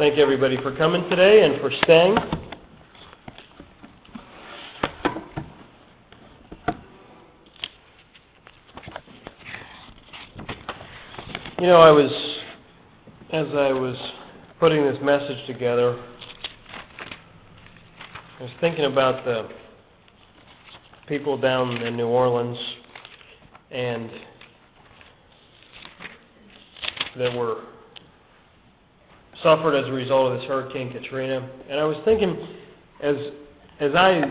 Thank everybody for coming today and for staying. You know, I was, as I was putting this message together, I was thinking about the people down in New Orleans and that were suffered as a result of this Hurricane Katrina. And I was thinking, as as I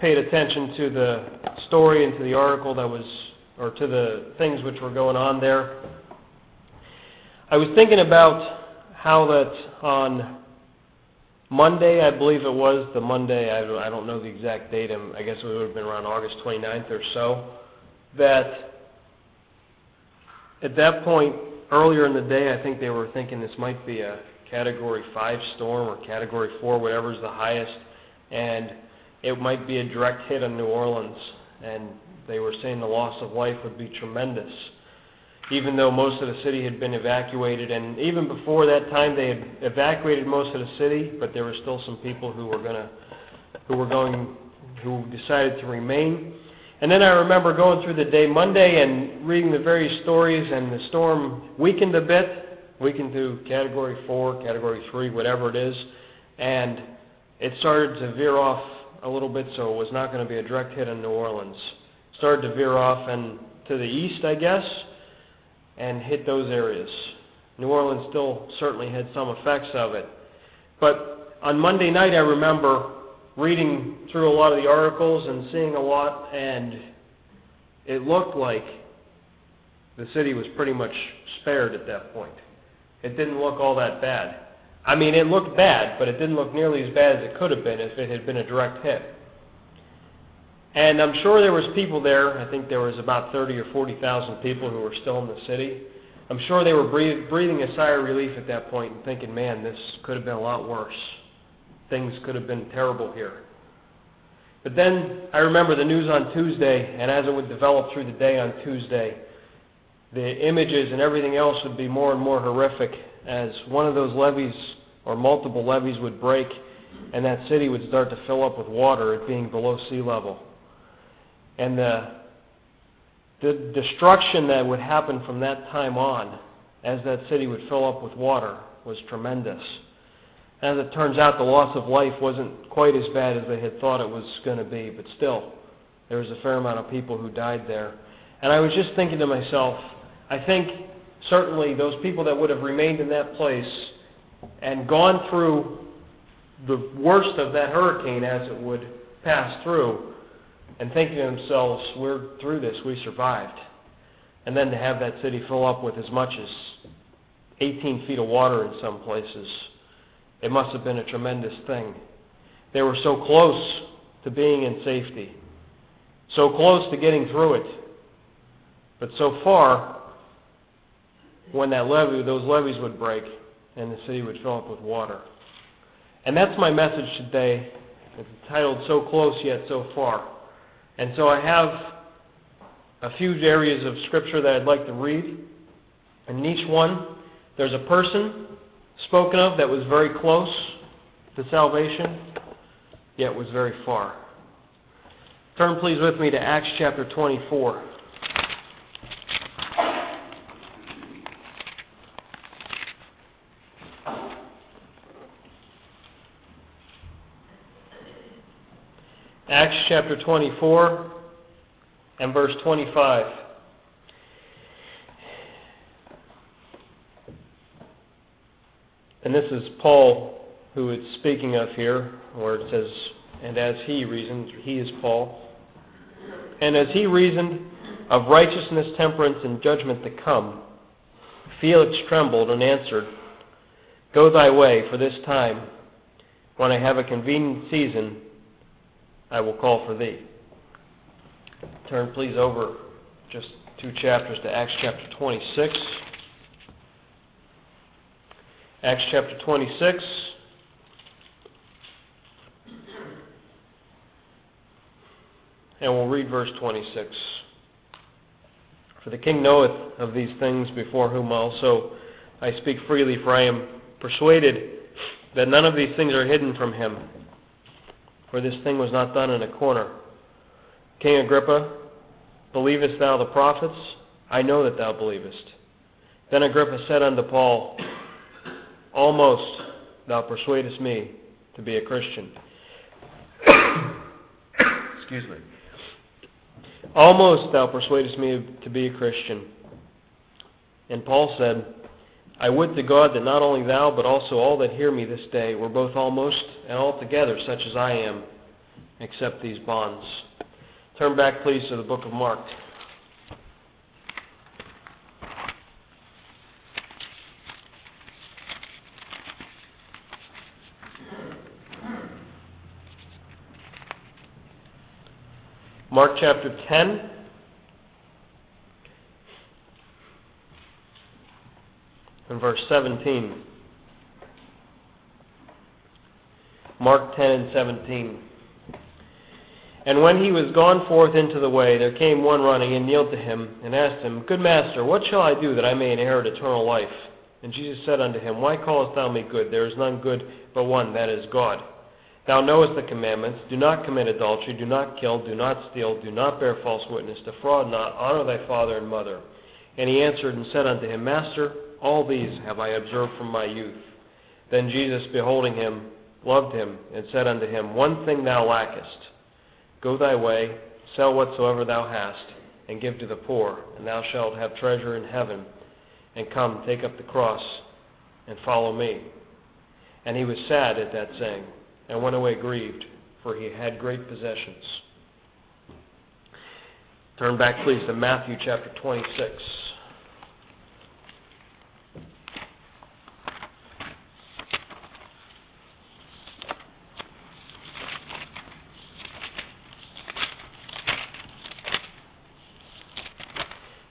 paid attention to the story and to the article that was, or to the things which were going on there, I was thinking about how that on Monday, I believe it was the Monday, I I don't know the exact date, I guess it would have been around August 29th or so, that at that point, earlier in the day, I think they were thinking this might be a Category 5 storm or Category 4, whatever's the highest, and it might be a direct hit on New Orleans. And they were saying the loss of life would be tremendous, even though most of the city had been evacuated. And even before that time, they had evacuated most of the city, but there were still some people who were going to, who were going, who decided to remain. And then I remember going through the day Monday and reading the various stories, and the storm weakened a bit, weakened to Category 4, Category 3, whatever it is, and it started to veer off a little bit, so it was not going to be a direct hit on New Orleans. Started to veer off and to the east, I guess, and hit those areas. New Orleans still certainly had some effects of it. But on Monday night, I remember reading through a lot of the articles and seeing a lot, and it looked like the city was pretty much spared at that point. It didn't look all that bad. I mean, it looked bad, but it didn't look nearly as bad as it could have been if it had been a direct hit. And I'm sure there was people there. I think there was about 30 or 40,000 people who were still in the city. I'm sure they were breathing a sigh of relief at that point and thinking, man, this could have been a lot worse things could have been terrible here. But then I remember the news on Tuesday, and as it would develop through the day on Tuesday, the images and everything else would be more and more horrific as one of those levees or multiple levees would break and that city would start to fill up with water, it being below sea level. And the, the destruction that would happen from that time on as that city would fill up with water was tremendous. As it turns out, the loss of life wasn't quite as bad as they had thought it was going to be, but still, there was a fair amount of people who died there. And I was just thinking to myself, I think certainly those people that would have remained in that place and gone through the worst of that hurricane as it would pass through, and thinking to themselves, we're through this, we survived. And then to have that city fill up with as much as 18 feet of water in some places it must have been a tremendous thing. They were so close to being in safety, so close to getting through it. But so far, when that levee, those levees would break and the city would fill up with water. And that's my message today. It's titled So Close Yet So Far. And so I have a few areas of Scripture that I'd like to read. And in each one, there's a person spoken of that was very close to salvation, yet was very far. Turn, please, with me to Acts chapter 24. Acts chapter 24 and verse 25. And this is Paul who it's speaking of here, where it says, And as he reasoned, he is Paul, and as he reasoned of righteousness, temperance, and judgment to come, Felix trembled and answered, Go thy way, for this time, when I have a convenient season, I will call for thee. Turn please over just two chapters to Acts chapter 26. Acts chapter 26. And we'll read verse 26. For the king knoweth of these things before whom also I speak freely, for I am persuaded that none of these things are hidden from him, for this thing was not done in a corner. King Agrippa, believest thou the prophets? I know that thou believest. Then Agrippa said unto Paul, Almost thou persuadest me to be a Christian. Excuse me. Almost thou persuadest me to be a Christian. And Paul said, I would to God that not only thou, but also all that hear me this day were both almost and altogether such as I am, except these bonds. Turn back, please, to the book of Mark. Mark chapter 10. and verse 17. Mark 10 and 17. And when he was gone forth into the way, there came one running and kneeled to him and asked him, Good master, what shall I do that I may inherit eternal life? And Jesus said unto him, Why callest thou me good? There is none good but one, that is God. Thou knowest the commandments Do not commit adultery, do not kill, do not steal, do not bear false witness, defraud not, honor thy father and mother. And he answered and said unto him, Master, all these have I observed from my youth. Then Jesus, beholding him, loved him, and said unto him, One thing thou lackest. Go thy way, sell whatsoever thou hast, and give to the poor, and thou shalt have treasure in heaven. And come, take up the cross, and follow me. And he was sad at that saying, and went away grieved, for he had great possessions. Turn back, please, to Matthew chapter 26.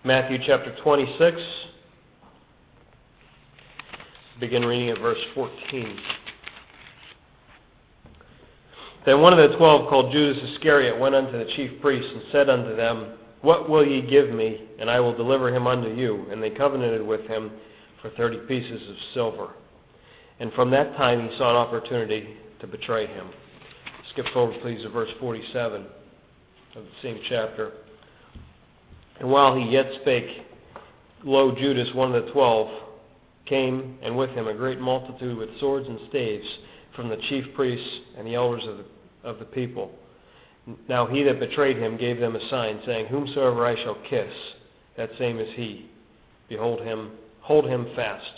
Matthew chapter 26. Begin reading at verse 14. Then one of the twelve, called Judas Iscariot, went unto the chief priests and said unto them, What will ye give me, and I will deliver him unto you? And they covenanted with him for thirty pieces of silver. And from that time he sought opportunity to betray him. Skip forward, please, to verse 47 of the same chapter. And while he yet spake, lo, Judas, one of the twelve, came, and with him a great multitude with swords and staves from the chief priests and the elders of the, of the people. Now he that betrayed him gave them a sign, saying, Whomsoever I shall kiss, that same is he. Behold him, hold him fast.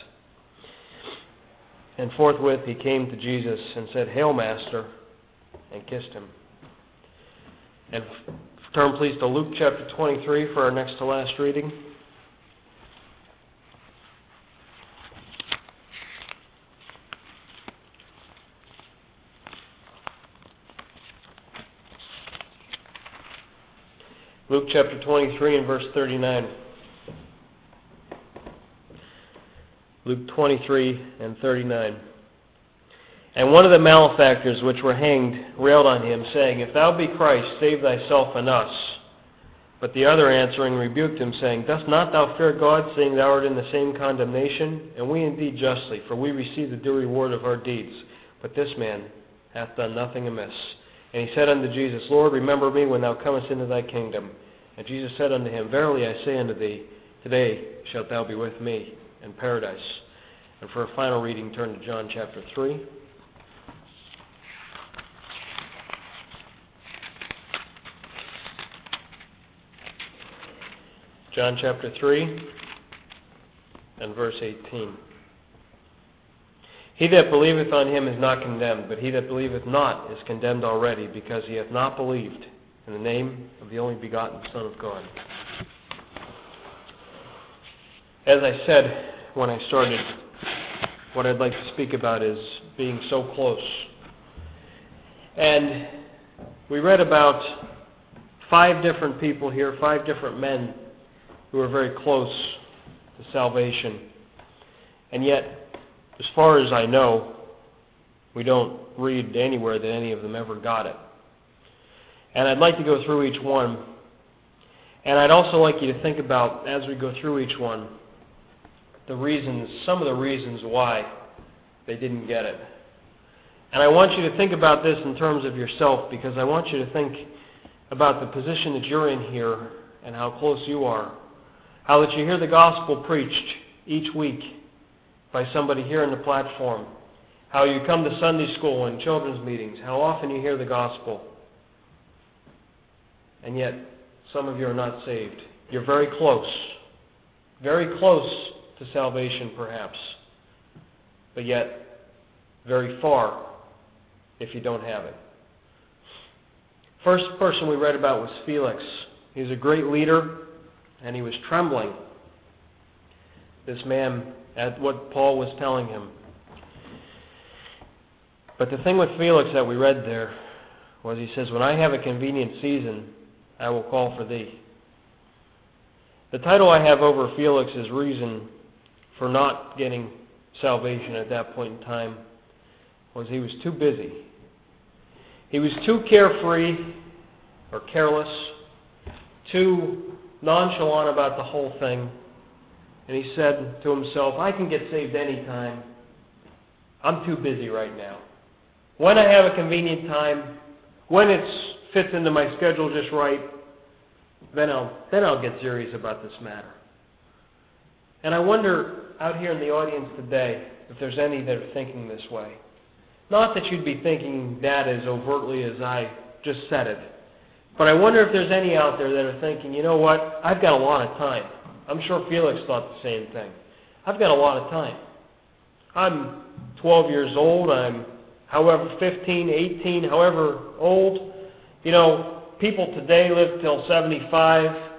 And forthwith he came to Jesus and said, Hail, Master, and kissed him. And Turn please to Luke chapter 23 for our next to last reading. Luke chapter 23 and verse 39. Luke 23 and 39. And one of the malefactors which were hanged railed on him, saying, If thou be Christ, save thyself and us. But the other answering rebuked him, saying, Dost not thou fear God, seeing thou art in the same condemnation? And we indeed justly, for we receive the due reward of our deeds. But this man hath done nothing amiss. And he said unto Jesus, Lord, remember me when thou comest into thy kingdom. And Jesus said unto him, Verily I say unto thee, Today shalt thou be with me in paradise. And for a final reading, turn to John chapter 3. John chapter 3 and verse 18. He that believeth on him is not condemned, but he that believeth not is condemned already, because he hath not believed in the name of the only begotten Son of God. As I said when I started, what I'd like to speak about is being so close. And we read about five different people here, five different men who are very close to salvation. And yet, as far as I know, we don't read anywhere that any of them ever got it. And I'd like to go through each one. And I'd also like you to think about, as we go through each one, the reasons, some of the reasons why they didn't get it. And I want you to think about this in terms of yourself because I want you to think about the position that you're in here and how close you are. How that you hear the gospel preached each week by somebody here on the platform. How you come to Sunday school and children's meetings. How often you hear the gospel. And yet, some of you are not saved. You're very close. Very close to salvation, perhaps. But yet, very far if you don't have it. First person we read about was Felix. He's a great leader, and he was trembling. This man at what Paul was telling him. But the thing with Felix that we read there was he says, When I have a convenient season, I will call for thee. The title I have over Felix is reason for not getting salvation at that point in time was he was too busy. He was too carefree or careless, too nonchalant about the whole thing. And he said to himself, I can get saved anytime. I'm too busy right now. When I have a convenient time, when it fits into my schedule just right, then I'll, then I'll get serious about this matter. And I wonder out here in the audience today if there's any that are thinking this way. Not that you'd be thinking that as overtly as I just said it, but I wonder if there's any out there that are thinking, you know what, I've got a lot of time. I'm sure Felix thought the same thing. I've got a lot of time. I'm 12 years old. I'm, however, 15, 18, however old. You know, people today live till 75.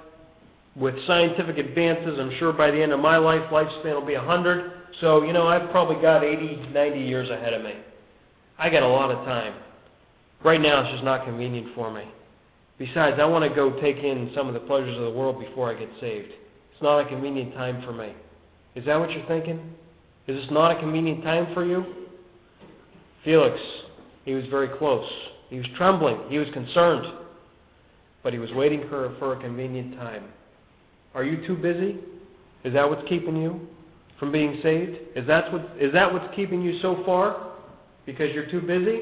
With scientific advances, I'm sure by the end of my life, lifespan will be 100. So, you know, I've probably got 80, 90 years ahead of me. I got a lot of time. Right now, it's just not convenient for me. Besides, I want to go take in some of the pleasures of the world before I get saved. It's not a convenient time for me. Is that what you're thinking? Is this not a convenient time for you? Felix, he was very close. He was trembling. He was concerned. But he was waiting for, for a convenient time. Are you too busy? Is that what's keeping you from being saved? Is that, what, is that what's keeping you so far? Because you're too busy?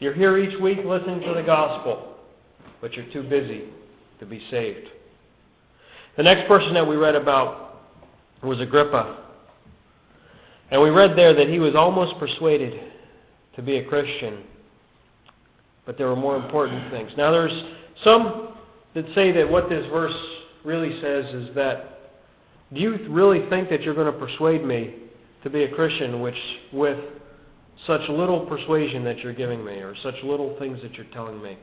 You're here each week listening to the gospel, but you're too busy to be saved. The next person that we read about was Agrippa. And we read there that he was almost persuaded to be a Christian, but there were more important things. Now, there's some that say that what this verse really says is that do you really think that you're going to persuade me to be a Christian which with such little persuasion that you're giving me or such little things that you're telling me?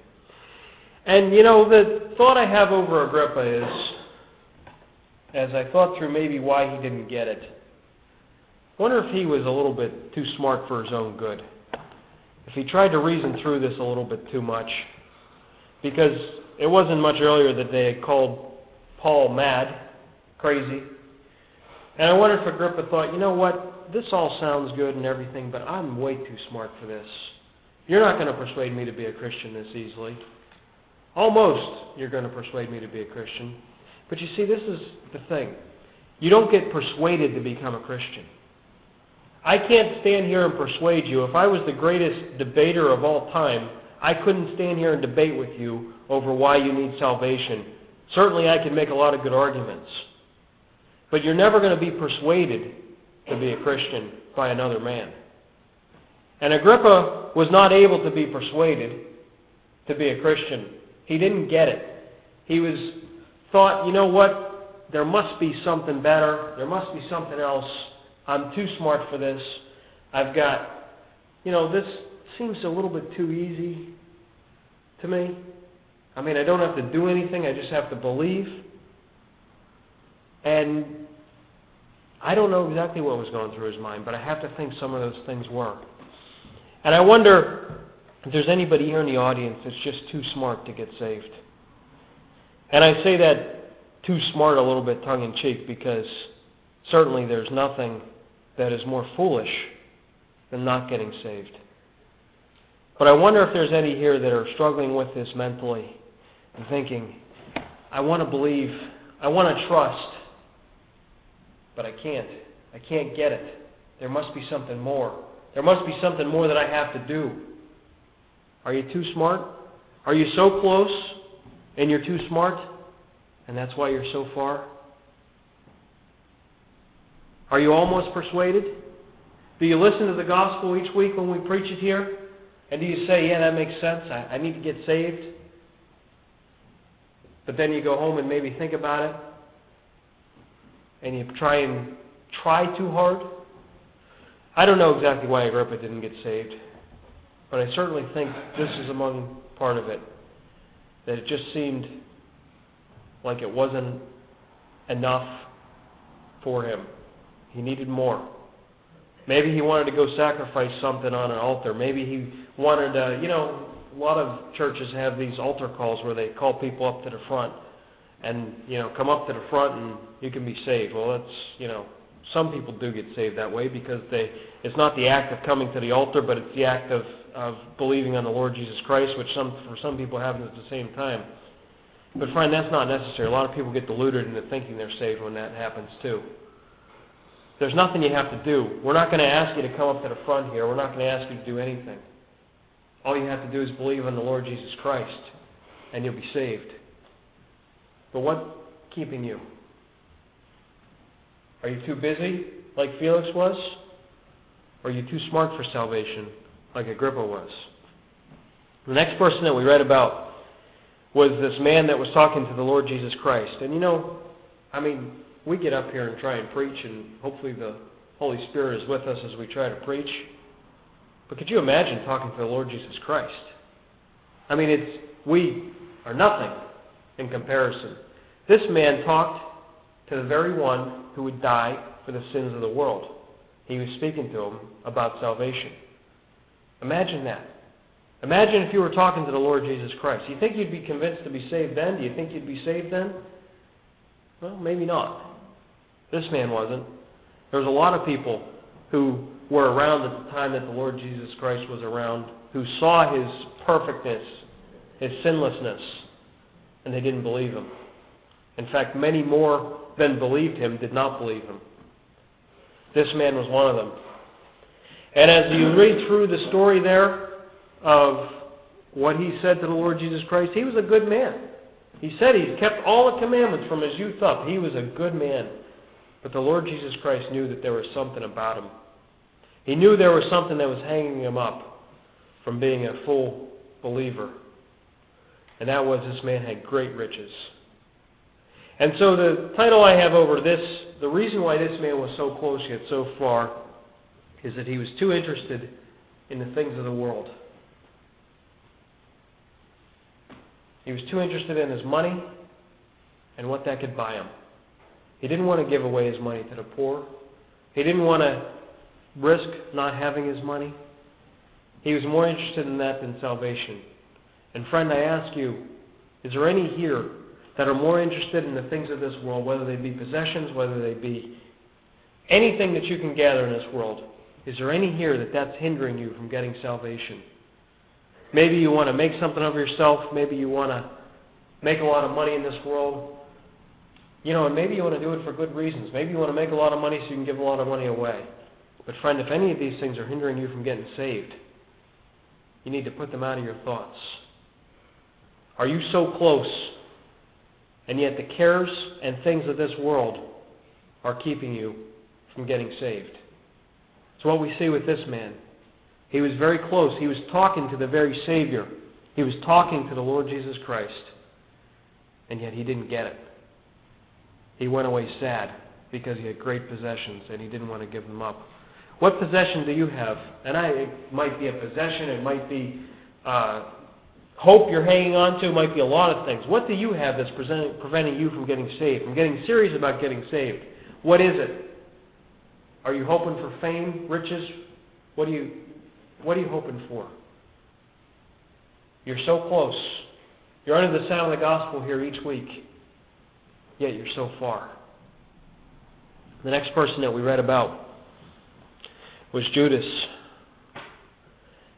And you know, the thought I have over Agrippa is as I thought through maybe why he didn't get it. Wonder if he was a little bit too smart for his own good. If he tried to reason through this a little bit too much. Because it wasn't much earlier that they had called Paul mad, crazy. And I wonder if Agrippa thought, you know what, this all sounds good and everything, but I'm way too smart for this. You're not going to persuade me to be a Christian this easily. Almost you're going to persuade me to be a Christian. But you see, this is the thing. You don't get persuaded to become a Christian. I can't stand here and persuade you. If I was the greatest debater of all time, I couldn't stand here and debate with you over why you need salvation. Certainly, I can make a lot of good arguments. But you're never going to be persuaded to be a Christian by another man. And Agrippa was not able to be persuaded to be a Christian. He didn't get it. He was thought, you know what? There must be something better. There must be something else. I'm too smart for this. I've got, you know, this seems a little bit too easy to me. I mean, I don't have to do anything. I just have to believe. And I don't know exactly what was going through his mind, but I have to think some of those things were. And I wonder if there's anybody here in the audience that's just too smart to get saved. And I say that too smart a little bit tongue in cheek because certainly there's nothing that is more foolish than not getting saved. But I wonder if there's any here that are struggling with this mentally and thinking, I want to believe, I want to trust, but I can't. I can't get it. there must be something more. There must be something more that I have to do. Are you too smart? Are you so close and you're too smart? And that's why you're so far? Are you almost persuaded? Do you listen to the gospel each week when we preach it here? And do you say, yeah, that makes sense. I, I need to get saved? But then you go home and maybe think about it. And you try and try too hard. I don't know exactly why Agrippa didn't get saved. But I certainly think this is among part of it. That it just seemed like it wasn't enough for him. He needed more. Maybe he wanted to go sacrifice something on an altar. Maybe he wanted to, you know, a lot of churches have these altar calls where they call people up to the front and, you know, come up to the front and you can be saved. Well, that's, you know, some people do get saved that way because they it's not the act of coming to the altar, but it's the act of of believing on the Lord Jesus Christ, which some for some people happens at the same time. But friend, that's not necessary. A lot of people get deluded into thinking they're saved when that happens too. There's nothing you have to do. We're not going to ask you to come up to the front here. We're not going to ask you to do anything. All you have to do is believe on the Lord Jesus Christ, and you'll be saved. But what's keeping you? Are you too busy, like Felix was? Or are you too smart for salvation, like Agrippa was? The next person that we read about was this man that was talking to the Lord Jesus Christ. And you know, I mean, we get up here and try and preach, and hopefully the Holy Spirit is with us as we try to preach. But could you imagine talking to the Lord Jesus Christ? I mean, it's we are nothing in comparison. This man talked to the very one who would die for the sins of the world. He was speaking to him about salvation. Imagine that. Imagine if you were talking to the Lord Jesus Christ. Do you think you'd be convinced to be saved then? Do you think you'd be saved then? Well, maybe not. This man wasn't. There was a lot of people who were around at the time that the Lord Jesus Christ was around who saw his perfectness, his sinlessness, and they didn't believe him. In fact, many more than believed him did not believe him. This man was one of them. And as you read through the story there of what he said to the Lord Jesus Christ, he was a good man. He said he kept all the commandments from his youth up. He was a good man. But the Lord Jesus Christ knew that there was something about him. He knew there was something that was hanging him up from being a full believer. And that was this man had great riches. And so the title I have over this, the reason why this man was so close yet so far, is that he was too interested in the things of the world. He was too interested in his money and what that could buy him. He didn't want to give away his money to the poor. He didn't want to risk not having his money. He was more interested in that than salvation. And friend, I ask you, is there any here that are more interested in the things of this world, whether they be possessions, whether they be anything that you can gather in this world? Is there any here that that's hindering you from getting salvation? Maybe you want to make something of yourself. Maybe you want to make a lot of money in this world. You know, and maybe you want to do it for good reasons. Maybe you want to make a lot of money so you can give a lot of money away. But, friend, if any of these things are hindering you from getting saved, you need to put them out of your thoughts. Are you so close, and yet the cares and things of this world are keeping you from getting saved? It's what we see with this man. He was very close. He was talking to the very Savior. He was talking to the Lord Jesus Christ. And yet he didn't get it. He went away sad because he had great possessions and he didn't want to give them up. What possession do you have? And I, it might be a possession, it might be uh, hope you're hanging on to, might be a lot of things. What do you have that's preventing you from getting saved, from getting serious about getting saved? What is it? Are you hoping for fame, riches? What are you, what are you hoping for? You're so close. You're under the sound of the gospel here each week yet you're so far. The next person that we read about was Judas.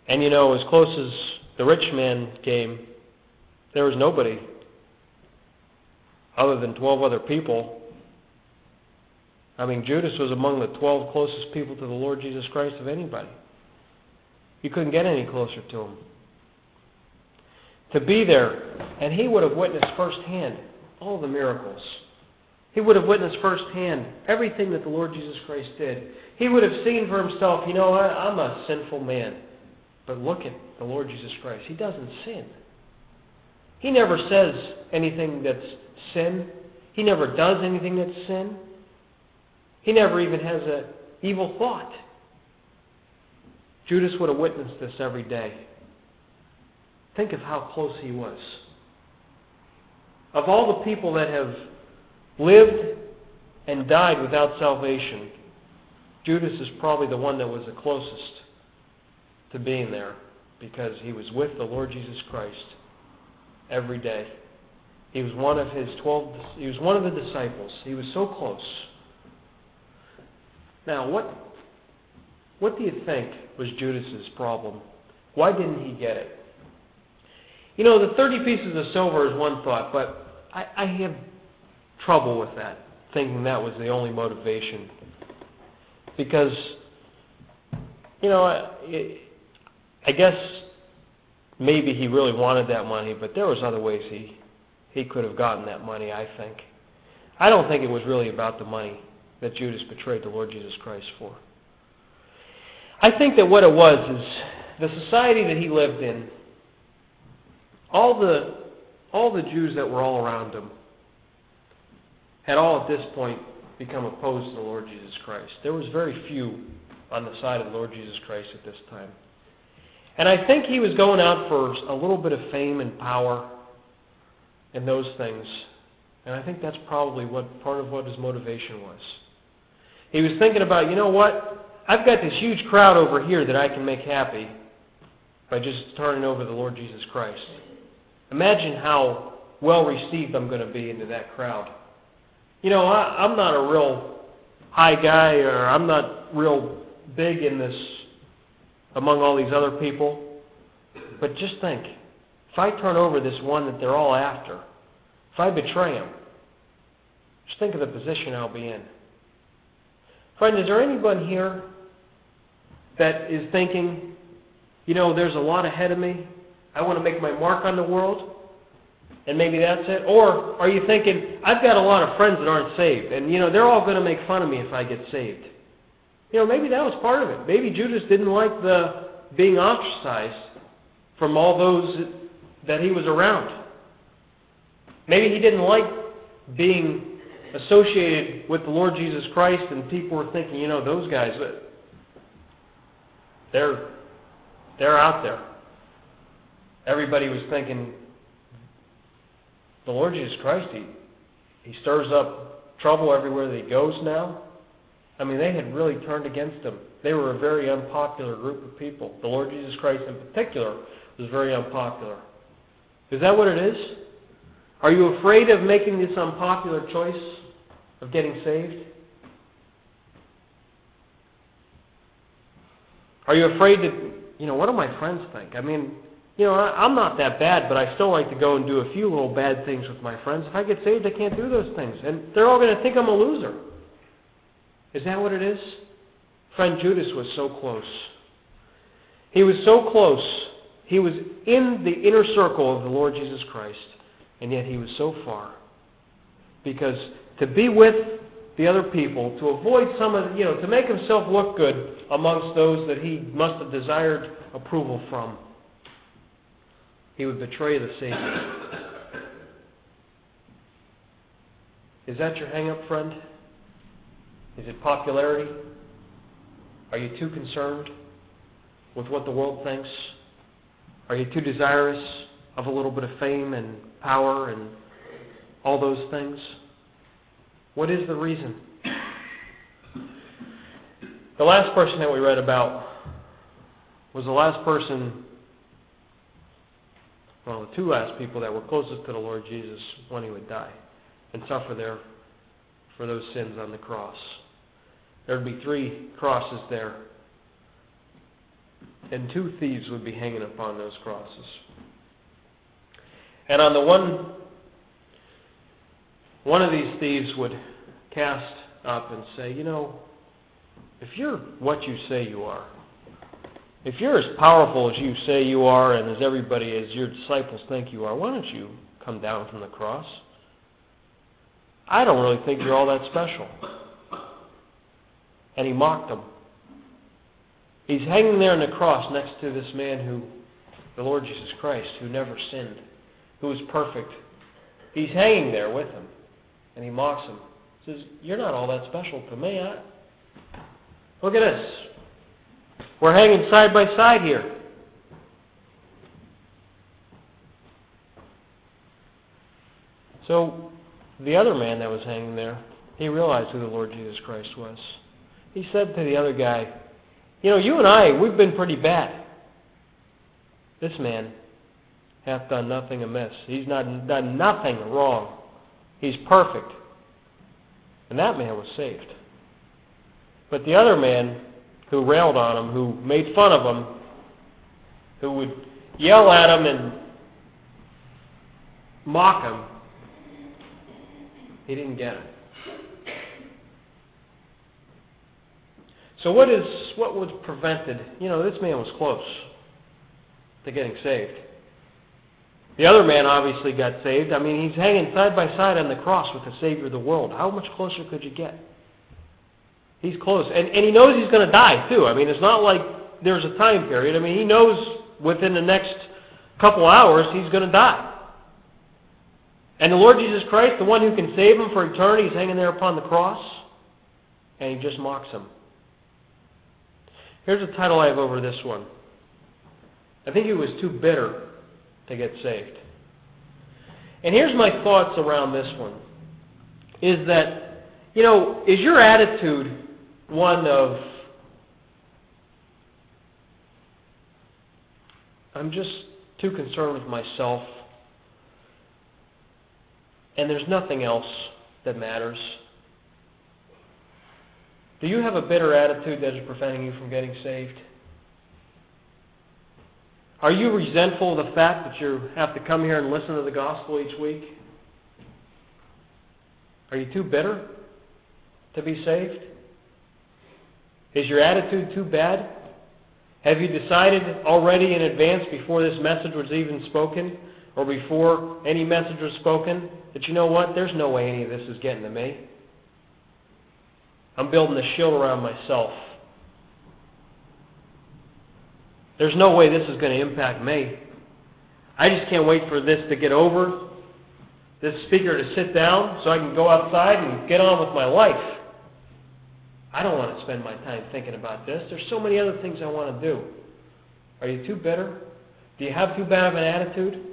And you know, as close as the rich man came, there was nobody other than 12 other people I mean, Judas was among the 12 closest people to the Lord Jesus Christ of anybody. You couldn't get any closer to him. To be there, and he would have witnessed firsthand all the miracles. He would have witnessed firsthand everything that the Lord Jesus Christ did. He would have seen for himself, you know, I, I'm a sinful man. But look at the Lord Jesus Christ. He doesn't sin. He never says anything that's sin. He never does anything that's sin. He never even has an evil thought. Judas would have witnessed this every day. Think of how close he was. Of all the people that have lived and died without salvation, Judas is probably the one that was the closest to being there because he was with the Lord Jesus Christ every day. He was one of his 12 he was one of the disciples. He was so close. Now, what what do you think was Judas's problem? Why didn't he get it? You know, the 30 pieces of silver is one thought, but I, I have trouble with that, thinking that was the only motivation. Because, you know, I guess maybe he really wanted that money, but there was other ways he he could have gotten that money, I think. I don't think it was really about the money that Judas betrayed the Lord Jesus Christ for. I think that what it was is the society that he lived in, all the all the Jews that were all around him had all at this point become opposed to the Lord Jesus Christ. There was very few on the side of the Lord Jesus Christ at this time. And I think he was going out for a little bit of fame and power and those things. And I think that's probably what part of what his motivation was. He was thinking about, you know what? I've got this huge crowd over here that I can make happy by just turning over the Lord Jesus Christ. Imagine how well received I'm going to be into that crowd. You know, I, I'm not a real high guy, or I'm not real big in this among all these other people. But just think if I turn over this one that they're all after, if I betray him, just think of the position I'll be in. Friend, is there anyone here that is thinking, you know, there's a lot ahead of me. I want to make my mark on the world, and maybe that's it? Or are you thinking, I've got a lot of friends that aren't saved, and, you know, they're all going to make fun of me if I get saved? You know, maybe that was part of it. Maybe Judas didn't like the being ostracized from all those that he was around. Maybe he didn't like being associated with the Lord Jesus Christ, and people were thinking, you know, those guys, uh, they're they're out there. Everybody was thinking, the Lord Jesus Christ, he he stirs up trouble everywhere that he goes now. I mean, they had really turned against him. They were a very unpopular group of people. The Lord Jesus Christ, in particular, was very unpopular. Is that what it is? Are you afraid of making this unpopular choice of getting saved? Are you afraid that, you know, what do my friends think? I mean, you know, I, I'm not that bad, but I still like to go and do a few little bad things with my friends. If I get saved, I can't do those things. And they're all going to think I'm a loser. Is that what it is? Friend Judas was so close. He was so close. He was in the inner circle of the Lord Jesus Christ, and yet he was so far. Because to be with the other people, to avoid some of, you know, to make himself look good amongst those that he must have desired approval from, he would betray the Savior. Is that your hang up, friend? Is it popularity? Are you too concerned with what the world thinks? Are you too desirous of a little bit of fame and power and all those things? What is the reason? The last person that we read about was the last person, well, the two last people that were closest to the Lord Jesus when he would die and suffer there for those sins on the cross. There would be three crosses there. And two thieves would be hanging upon those crosses. And on the one one of these thieves would cast up and say, you know, if you're what you say you are, if you're as powerful as you say you are and as everybody, as your disciples think you are, why don't you come down from the cross? I don't really think you're all that special. And he mocked them. He's hanging there on the cross next to this man who, the Lord Jesus Christ, who never sinned, who was perfect. He's hanging there with him. And he mocks him. He says, You're not all that special to me. I... Look at this. We're hanging side by side here. So, the other man that was hanging there, he realized who the Lord Jesus Christ was. He said to the other guy, You know, you and I, we've been pretty bad. This man hath done nothing amiss. He's not done nothing wrong. He's perfect. And that man was saved. But the other man who railed on him, who made fun of him, who would yell at him and mock him, he didn't get it. So what is what was prevented? You know, this man was close to getting saved. The other man obviously got saved. I mean, he's hanging side by side on the cross with the Savior of the world. How much closer could you get? He's close. And, and he knows he's going to die, too. I mean, it's not like there's a time period. I mean, he knows within the next couple hours he's going to die. And the Lord Jesus Christ, the one who can save him for eternity, is hanging there upon the cross, and he just mocks him. Here's a title I have over this one. I think he was too bitter to get saved. And here's my thoughts around this one is that, you know, is your attitude one of, I'm just too concerned with myself, and there's nothing else that matters? Do you have a bitter attitude that is preventing you from getting saved? Are you resentful of the fact that you have to come here and listen to the gospel each week? Are you too bitter to be saved? Is your attitude too bad? Have you decided already in advance before this message was even spoken or before any message was spoken that you know what? There's no way any of this is getting to me. I'm building a shield around myself. There's no way this is going to impact me. I just can't wait for this to get over, this speaker to sit down so I can go outside and get on with my life. I don't want to spend my time thinking about this. There's so many other things I want to do. Are you too bitter? Do you have too bad of an attitude?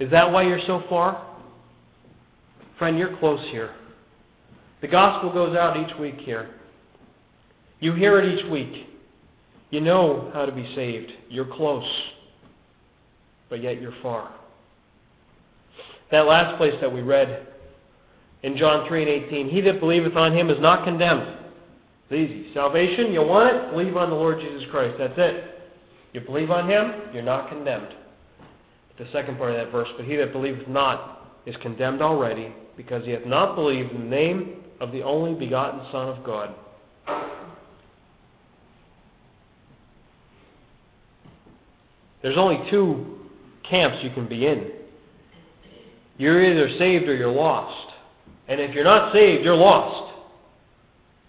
Is that why you're so far? Friend, you're close here. The gospel goes out each week here. You hear it each week. You know how to be saved. You're close, but yet you're far. That last place that we read in John 3 and 18 He that believeth on him is not condemned. It's easy. Salvation, you want it? Believe on the Lord Jesus Christ. That's it. You believe on him, you're not condemned. The second part of that verse, but he that believeth not is condemned already, because he hath not believed in the name of the only begotten Son of God. There's only two camps you can be in. You're either saved or you're lost. And if you're not saved, you're lost.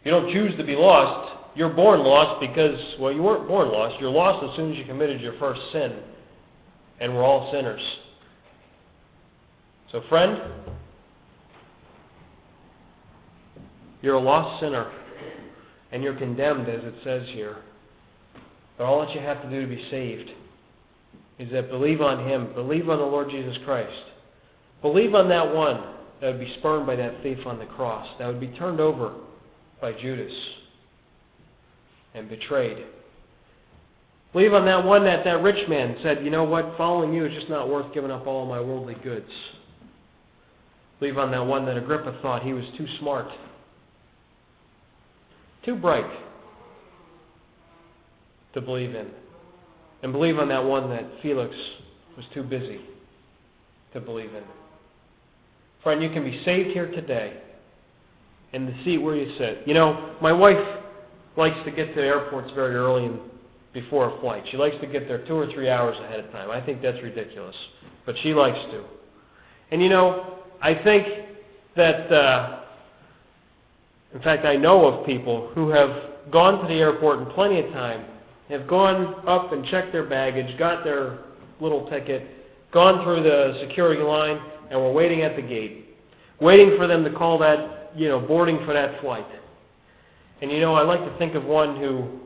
You don't choose to be lost. You're born lost because, well, you weren't born lost. You're lost as soon as you committed your first sin. And we're all sinners. So, friend, you're a lost sinner. And you're condemned, as it says here. But all that you have to do to be saved is that believe on Him, believe on the Lord Jesus Christ. Believe on that one that would be spurned by that thief on the cross, that would be turned over by Judas and betrayed. Believe on that one that that rich man said, you know what, following you is just not worth giving up all my worldly goods. Believe on that one that Agrippa thought he was too smart, too bright to believe in. And believe on that one that Felix was too busy to believe in. Friend, you can be saved here today. and the seat where you sit. You know, my wife likes to get to airports very early and before a flight. She likes to get there two or three hours ahead of time. I think that's ridiculous, but she likes to. And you know, I think that, uh, in fact, I know of people who have gone to the airport in plenty of time, have gone up and checked their baggage, got their little ticket, gone through the security line, and were waiting at the gate, waiting for them to call that, you know, boarding for that flight. And you know, I like to think of one who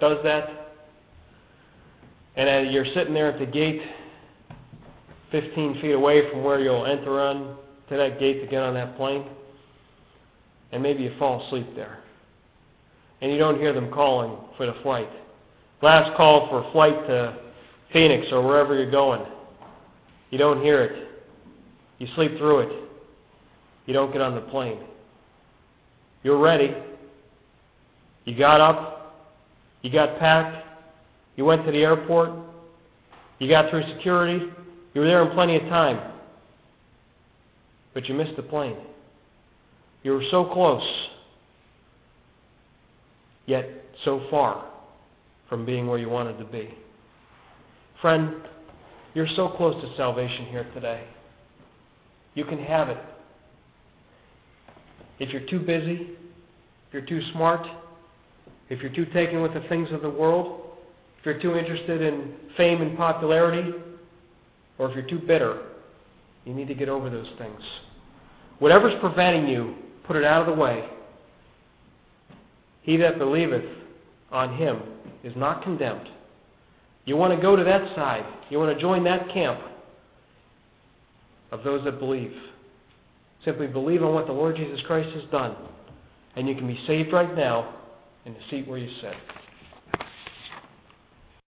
does that, and uh, you're sitting there at the gate, 15 feet away from where you'll enter on to that gate to get on that plane, and maybe you fall asleep there, and you don't hear them calling for the flight. Last call for flight to Phoenix or wherever you're going. You don't hear it. You sleep through it. You don't get on the plane. You're ready. You got up. You got packed. You went to the airport. You got through security. You were there in plenty of time. But you missed the plane. You were so close, yet so far from being where you wanted to be. Friend, you're so close to salvation here today. You can have it. If you're too busy, if you're too smart, if you're too taken with the things of the world, if you're too interested in fame and popularity, or if you're too bitter, you need to get over those things. Whatever's preventing you, put it out of the way. He that believeth on him is not condemned. You want to go to that side. You want to join that camp of those that believe. Simply believe on what the Lord Jesus Christ has done, and you can be saved right now in the seat where you sit.